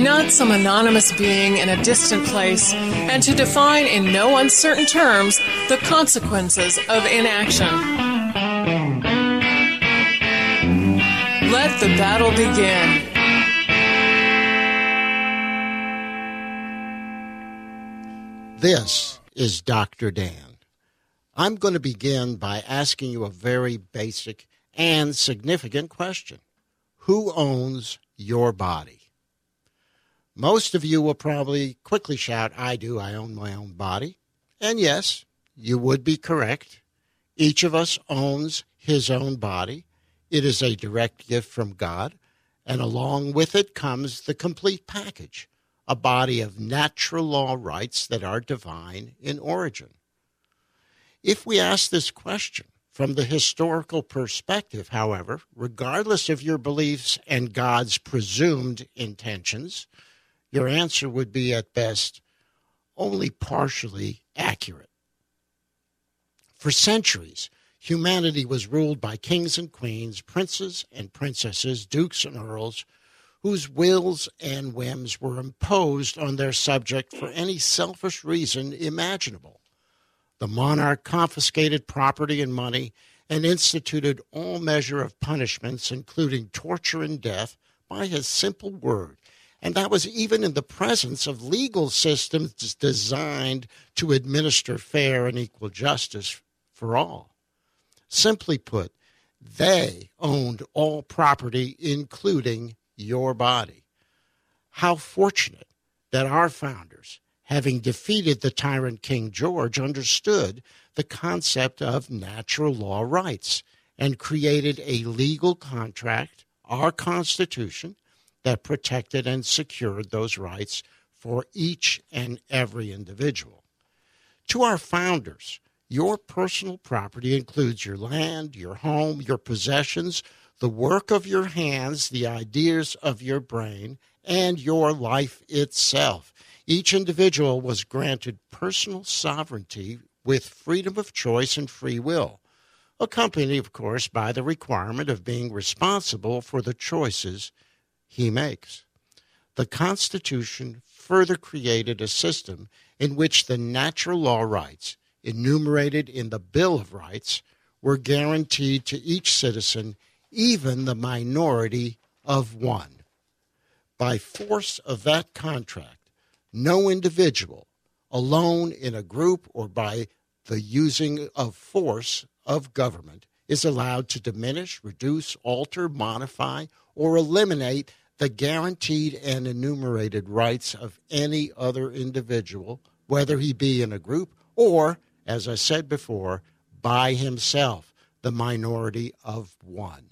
not some anonymous being in a distant place, and to define in no uncertain terms the consequences of inaction. Let the battle begin. This is Dr. Dan. I'm going to begin by asking you a very basic and significant question Who owns your body? Most of you will probably quickly shout, I do, I own my own body. And yes, you would be correct. Each of us owns his own body. It is a direct gift from God, and along with it comes the complete package a body of natural law rights that are divine in origin. If we ask this question from the historical perspective, however, regardless of your beliefs and God's presumed intentions, your answer would be at best only partially accurate. For centuries, humanity was ruled by kings and queens, princes and princesses, dukes and earls, whose wills and whims were imposed on their subject for any selfish reason imaginable. The monarch confiscated property and money and instituted all measure of punishments, including torture and death, by his simple word and that was even in the presence of legal systems designed to administer fair and equal justice for all. Simply put, they owned all property, including your body. How fortunate that our founders, having defeated the tyrant King George, understood the concept of natural law rights and created a legal contract, our Constitution, that protected and secured those rights for each and every individual. To our founders, your personal property includes your land, your home, your possessions, the work of your hands, the ideas of your brain, and your life itself. Each individual was granted personal sovereignty with freedom of choice and free will, accompanied, of course, by the requirement of being responsible for the choices he makes. The Constitution further created a system in which the natural law rights enumerated in the Bill of Rights were guaranteed to each citizen, even the minority of one. By force of that contract, no individual, alone in a group or by the using of force of government, is allowed to diminish, reduce, alter, modify, or eliminate the guaranteed and enumerated rights of any other individual, whether he be in a group or, as I said before, by himself, the minority of one.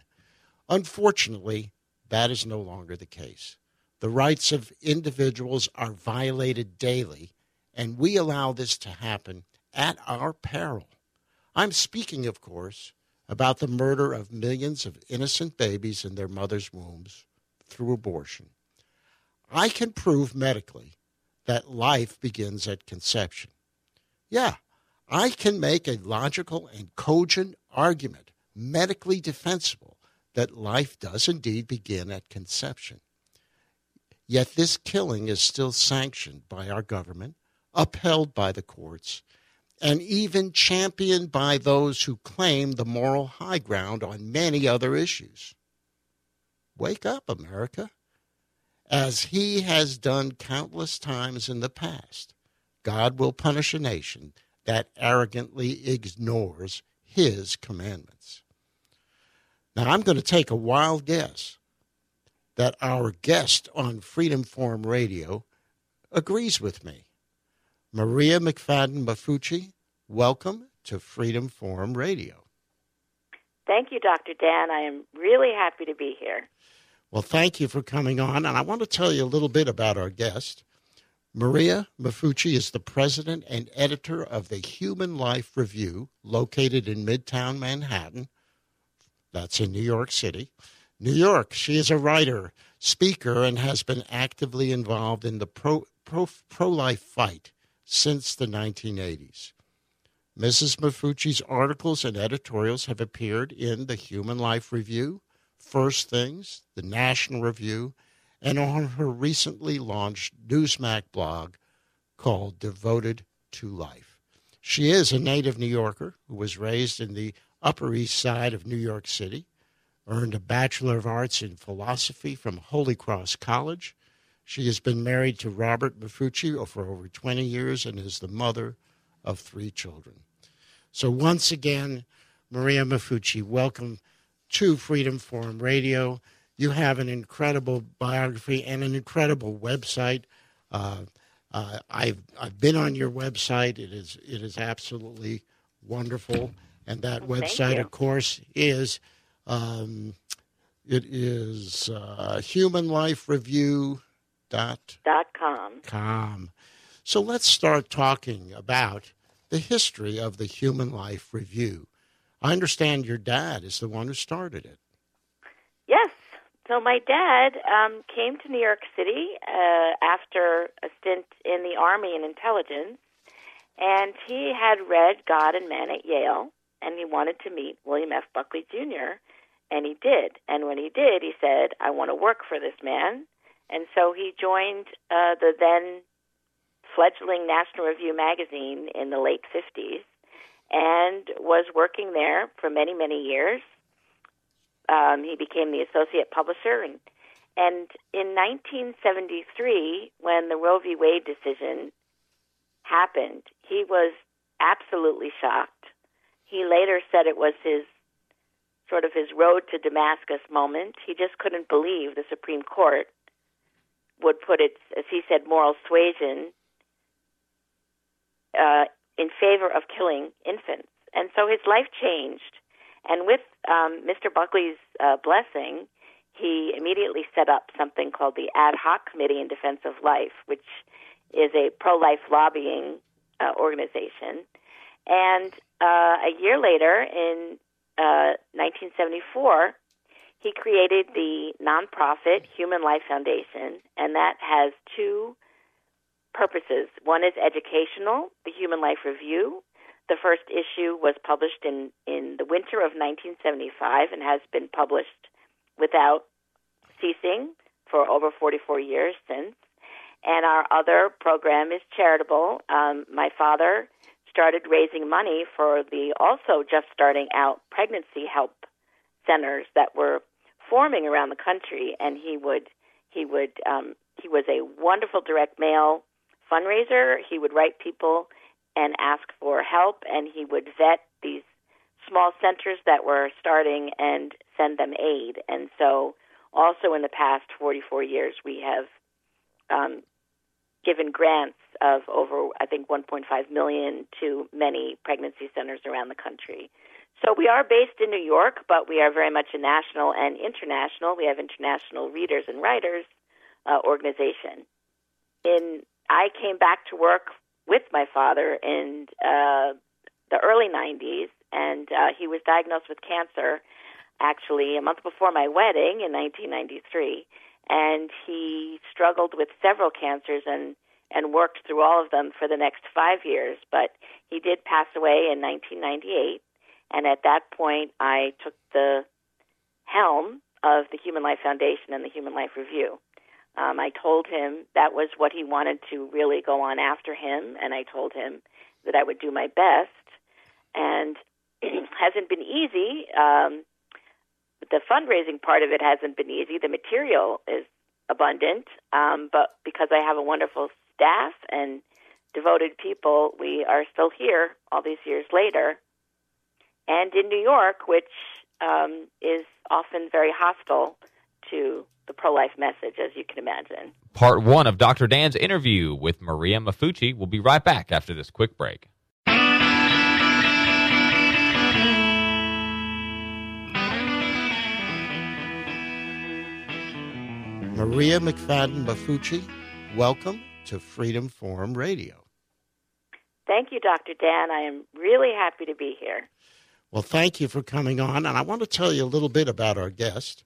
Unfortunately, that is no longer the case. The rights of individuals are violated daily, and we allow this to happen at our peril. I'm speaking, of course, about the murder of millions of innocent babies in their mothers' wombs through abortion. I can prove medically that life begins at conception. Yeah, I can make a logical and cogent argument, medically defensible, that life does indeed begin at conception. Yet this killing is still sanctioned by our government, upheld by the courts, and even championed by those who claim the moral high ground on many other issues. Wake up, America. As he has done countless times in the past, God will punish a nation that arrogantly ignores his commandments. Now, I'm going to take a wild guess. that our guest on Freedom Forum Radio agrees with me. Maria McFadden Maffucci, welcome to Freedom Forum Radio. Thank you, Dr. Dan. I am really happy to be here. Well, thank you for coming on. And I want to tell you a little bit about our guest. Maria Maffucci is the president and editor of the Human Life Review, located in Midtown Manhattan. That's in New York City. New York, she is a writer, speaker, and has been actively involved in the pro, pro, pro life fight since the 1980s. Mrs. Maffucci's articles and editorials have appeared in the Human Life Review, First Things, the National Review, and on her recently launched Newsmax blog called Devoted to Life. She is a native New Yorker who was raised in the Upper East Side of New York City, earned a Bachelor of Arts in Philosophy from Holy Cross College. She has been married to Robert Maffucci for over 20 years and is the mother of three children. So, once again, Maria Maffucci, welcome to Freedom Forum Radio. You have an incredible biography and an incredible website. Uh, uh, I've I've been on your website. It is it is absolutely wonderful, and that well, website, of course, is um, it is uh, humanlifereview dot dot com. com. So let's start talking about the history of the Human Life Review. I understand your dad is the one who started it. Yes. So my dad um, came to New York City uh, after a stint in the Army in intelligence, and he had read God and Man at Yale, and he wanted to meet William F. Buckley Jr., and he did. And when he did, he said, I want to work for this man. And so he joined uh, the then fledgling National Review magazine in the late 50s and was working there for many, many years. Um, he became the associate publisher, and and in 1973, when the Roe v. Wade decision happened, he was absolutely shocked. He later said it was his sort of his road to Damascus moment. He just couldn't believe the Supreme Court would put its, as he said, moral suasion uh, in favor of killing infants. And so his life changed. And with um, Mr. Buckley's uh, blessing, he immediately set up something called the Ad Hoc Committee in Defense of Life, which is a pro life lobbying uh, organization. And uh, a year later, in 1974, uh, he created the nonprofit Human Life Foundation, and that has two purposes. One is educational, the Human Life Review. The first issue was published in, in the winter of 1975 and has been published without ceasing for over 44 years since. And our other program is charitable. Um, my father started raising money for the also just starting out pregnancy help centers that were forming around the country, and he would he would um, he was a wonderful direct mail fundraiser. He would write people and ask for help, and he would vet these small centers that were starting and send them aid. And so, also in the past 44 years, we have um, given grants of over, I think, 1.5 million to many pregnancy centers around the country. So we are based in New York, but we are very much a national and international. We have international readers and writers uh, organization. In I came back to work with my father in uh, the early 90s, and uh, he was diagnosed with cancer actually a month before my wedding in 1993. And he struggled with several cancers and and worked through all of them for the next five years. But he did pass away in 1998, and at that point, I took the helm of the Human Life Foundation and the Human Life Review. Um, I told him that was what he wanted to really go on after him, and I told him that I would do my best. And it hasn't been easy. Um, the fundraising part of it hasn't been easy. The material is abundant, um, but because I have a wonderful staff and devoted people, we are still here all these years later. And in New York, which um, is often very hostile to the pro life message, as you can imagine. Part one of Dr. Dan's interview with Maria Maffucci. We'll be right back after this quick break. Maria McFadden Maffucci, welcome to Freedom Forum Radio. Thank you, Dr. Dan. I am really happy to be here. Well, thank you for coming on. And I want to tell you a little bit about our guest.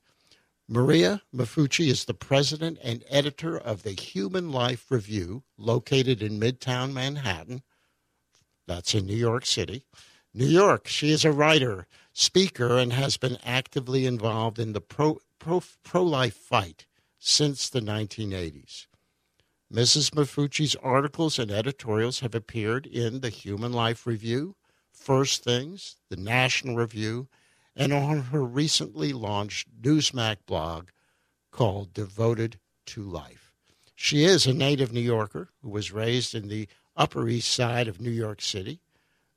Maria Maffucci is the president and editor of the Human Life Review, located in Midtown Manhattan. That's in New York City. New York. She is a writer, speaker, and has been actively involved in the pro, pro, pro life fight since the 1980s. Mrs. Maffucci's articles and editorials have appeared in the Human Life Review, First Things, the National Review, and on her recently launched Newsmax blog called Devoted to Life. She is a native New Yorker who was raised in the Upper East Side of New York City,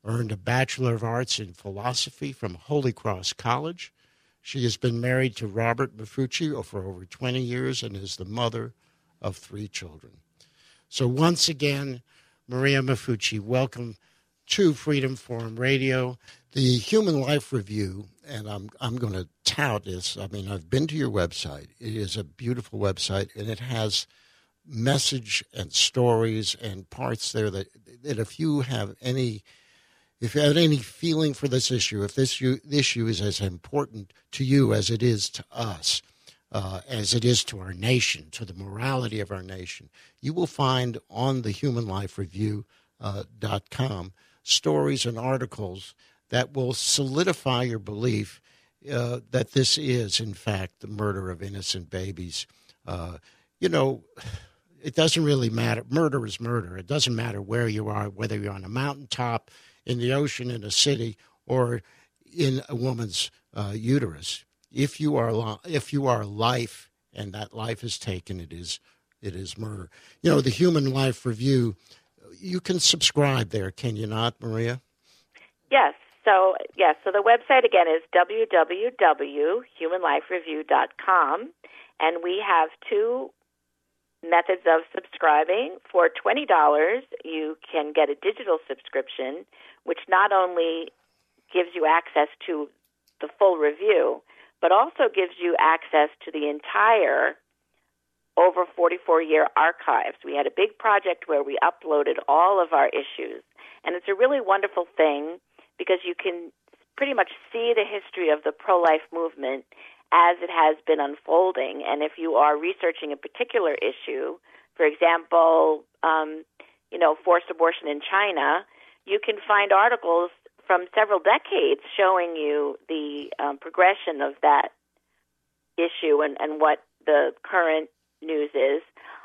earned a Bachelor of Arts in Philosophy from Holy Cross College. She has been married to Robert Maffucci for over 20 years and is the mother of three children. So, once again, Maria Maffucci, welcome to Freedom Forum Radio. The Human Life Review, and I'm, I'm going to tout this. I mean, I've been to your website. It is a beautiful website, and it has message and stories and parts there that, that if you have any if you have any feeling for this issue, if this issue is as important to you as it is to us, uh, as it is to our nation, to the morality of our nation, you will find on the humanlifereview.com uh, stories and articles that will solidify your belief uh, that this is, in fact, the murder of innocent babies. Uh, you know, it doesn't really matter. Murder is murder. It doesn't matter where you are, whether you're on a mountaintop, in the ocean, in a city, or in a woman's uh, uterus if you are if you are life and that life is taken, it is it is murder. You know, the Human Life Review. You can subscribe there, can you not, Maria? Yes. So yes. So the website again is www.humanlifereview.com, and we have two methods of subscribing. For twenty dollars, you can get a digital subscription, which not only gives you access to the full review, but also gives you access to the entire over 44 year archives. We had a big project where we uploaded all of our issues, and it's a really wonderful thing because you can pretty much see the history of the pro life movement as it has been unfolding. And if you are researching a particular issue, for example, um, you know, forced abortion in China, you can find articles from several decades showing you the um, progression of that issue and, and what the current news is.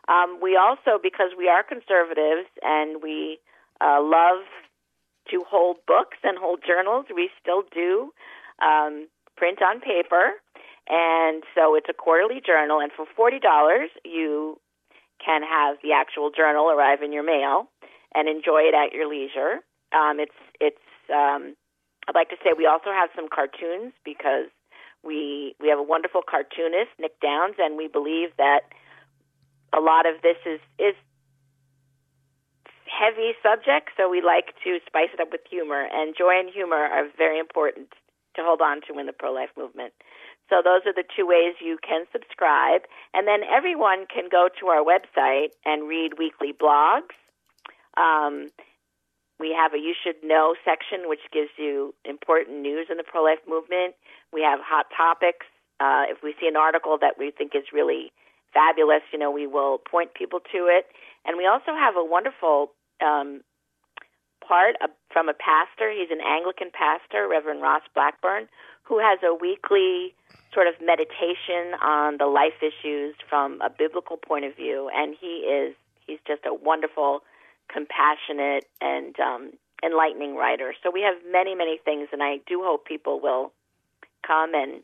Um, we also, because we are conservatives and we uh, love to hold books and hold journals, we still do um, print on paper. And so it's a quarterly journal, and for $40, you can have the actual journal arrive in your mail and enjoy it at your leisure. Um, it's it's um, I'd like to say we also have some cartoons because we we have a wonderful cartoonist, Nick Downes, and we believe that a lot of this is is heavy subject, so we like to spice it up with humor. And joy and humor are very important to hold on to in the pro life movement. So those are the two ways you can subscribe, and then everyone can go to our website and read weekly blogs. Um, we have a You Should Know section, which gives you important news in the pro life movement. We have hot topics. Uh, if we see an article that we think is really fabulous, you know, we will point people to it. And we also have a wonderful um, part from a pastor. He's an Anglican pastor, Reverend Ross Blackburn, who has a weekly sort of meditation on the life issues from a biblical point of view. And he is, he's just a wonderful compassionate, and um, enlightening writer. So we have many, many things, and I do hope people will come and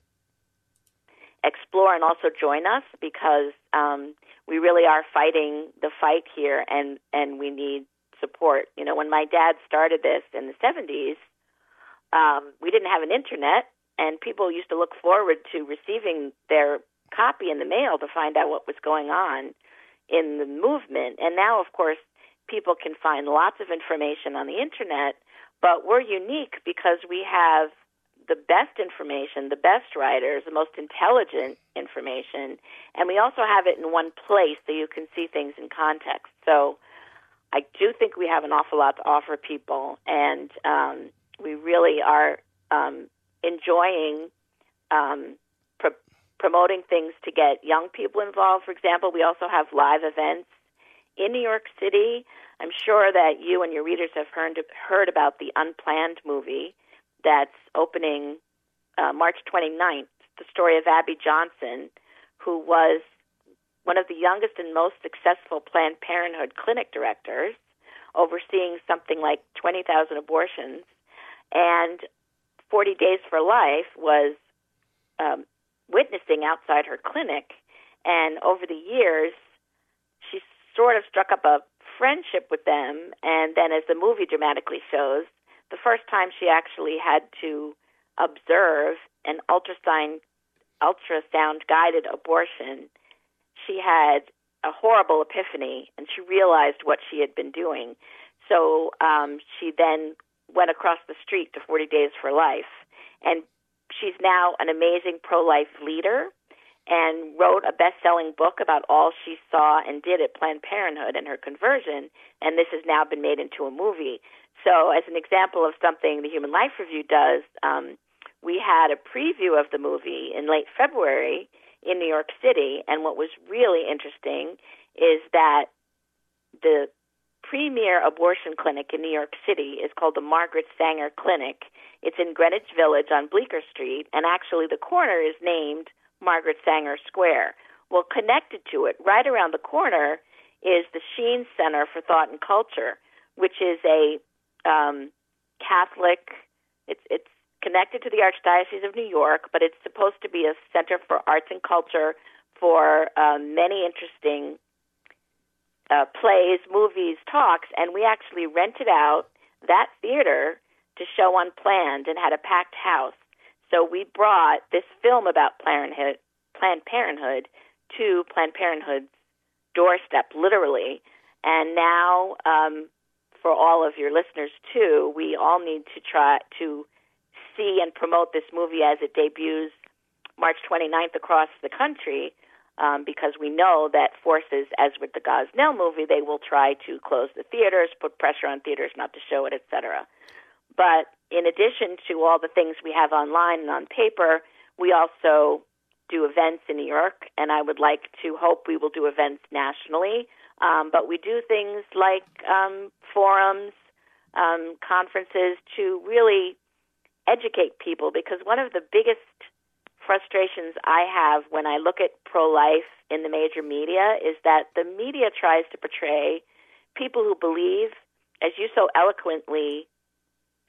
explore and also join us because um, we really are fighting the fight here, and and we need support. You know, when my dad started this in the '70s, um, we didn't have an internet, and people used to look forward to receiving their copy in the mail to find out what was going on in the movement. And now, of course, people can find lots of information on the internet, but we're unique because we have the best information, the best writers, the most intelligent information, and we also have it in one place so you can see things in context. So I do think we have an awful lot to offer people, and um, we really are um, enjoying um, pro- promoting things to get young people involved. For example, we also have live events in New York City. I'm sure that you and your readers have heard heard about the Unplanned movie that's opening uh, March 29th. The story of Abby Johnson, who was one of the youngest and most successful Planned Parenthood clinic directors, overseeing something like 20,000 abortions, and 40 Days for Life was um, witnessing outside her clinic. And over the years, she sort of struck up a friendship with them. And then, as the movie dramatically shows, the first time she actually had to observe an ultrasound ultrasound guided abortion, she had a horrible epiphany and she realized what she had been doing. So um, she then went across the street to 40 Days for Life. And she's now an amazing pro life leader and wrote a best selling book about all she saw and did at Planned Parenthood and her conversion. And this has now been made into a movie. So, as an example of something the Human Life Review does, um, we had a preview of the movie in late February in New York City. And what was really interesting is that the premier abortion clinic in New York City is called the Margaret Sanger Clinic. It's in Greenwich Village on Bleecker Street, and actually the corner is named Margaret Sanger Square. Well, connected to it, right around the corner, is the Sheen Center for Thought and Culture, which is a um, Catholic. It's it's connected to the Archdiocese of New York, but it's supposed to be a center for arts and culture for um, many interesting uh, plays, movies, talks, and we actually rented out that theater to show Unplanned and had a packed house. So we brought this film about Parenthood, Planned Parenthood to Planned Parenthood's doorstep, literally. And now, um, for all of your listeners too, we all need to try to see and promote this movie as it debuts March 29th across the country um, because we know that forces, as with the Gosnell movie, they will try to close the theaters, put pressure on theaters not to show it, etc. But in addition to all the things we have online and on paper, we also do events in New York, and I would like to hope we will do events nationally. Um, but we do things like um, forums, um, conferences to really educate people because one of the biggest frustrations I have when I look at pro life in the major media is that the media tries to portray people who believe, as you so eloquently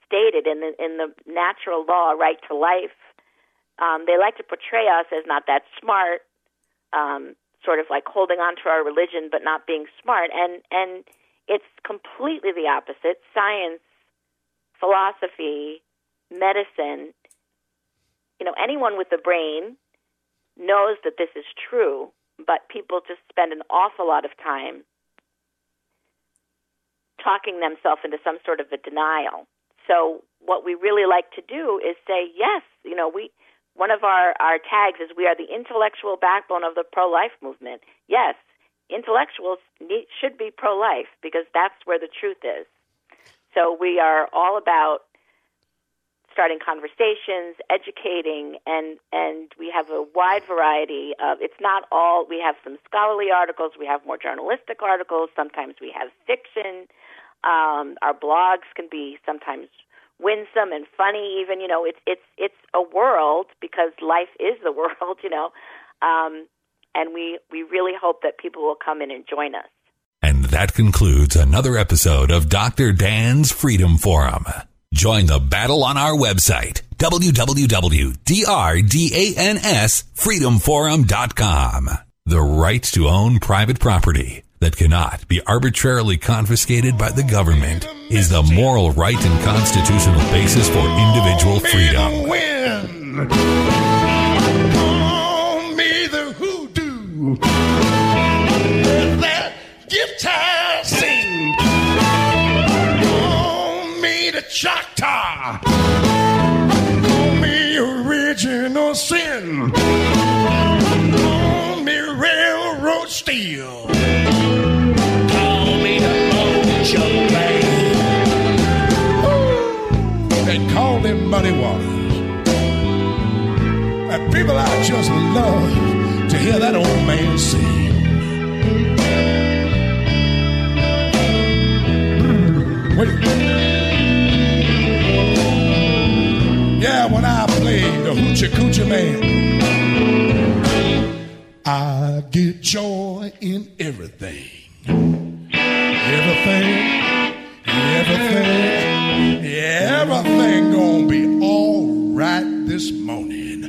stated in the in the natural law right to life. Um, they like to portray us as not that smart, um, sort of like holding on to our religion but not being smart, and and it's completely the opposite. Science, philosophy, medicine you know, anyone with a brain knows that this is true, but people just spend an awful lot of time talking themselves into some sort of a denial. So what we really like to do is say, yes, you know, we one of our, our tags is we are the intellectual backbone of the pro life movement. Yes, intellectuals need, should be pro life because that's where the truth is. So we are all about starting conversations, educating, and and we have a wide variety of. It's not all. We have some scholarly articles. We have more journalistic articles. Sometimes we have fiction. Um, our blogs can be sometimes winsome and funny. Even you know, it's it's it's a world because life is the world. You know, um, and we we really hope that people will come in and join us. And that concludes another episode of Dr. Dan's Freedom Forum. Join the battle on our website, www.drdansfreedomforum.com. The right to own private property that cannot be arbitrarily confiscated by the government is the moral right and constitutional basis for individual freedom. Give time. Choctaw. Me original sin. Call me railroad steel. Call me the mojo man. And call them muddy waters. And people, I just love to hear that old man sing. Wait. Yeah, when I played the Hoochie Coochie Man, I get joy in everything. Everything, everything, everything gonna be all right this morning.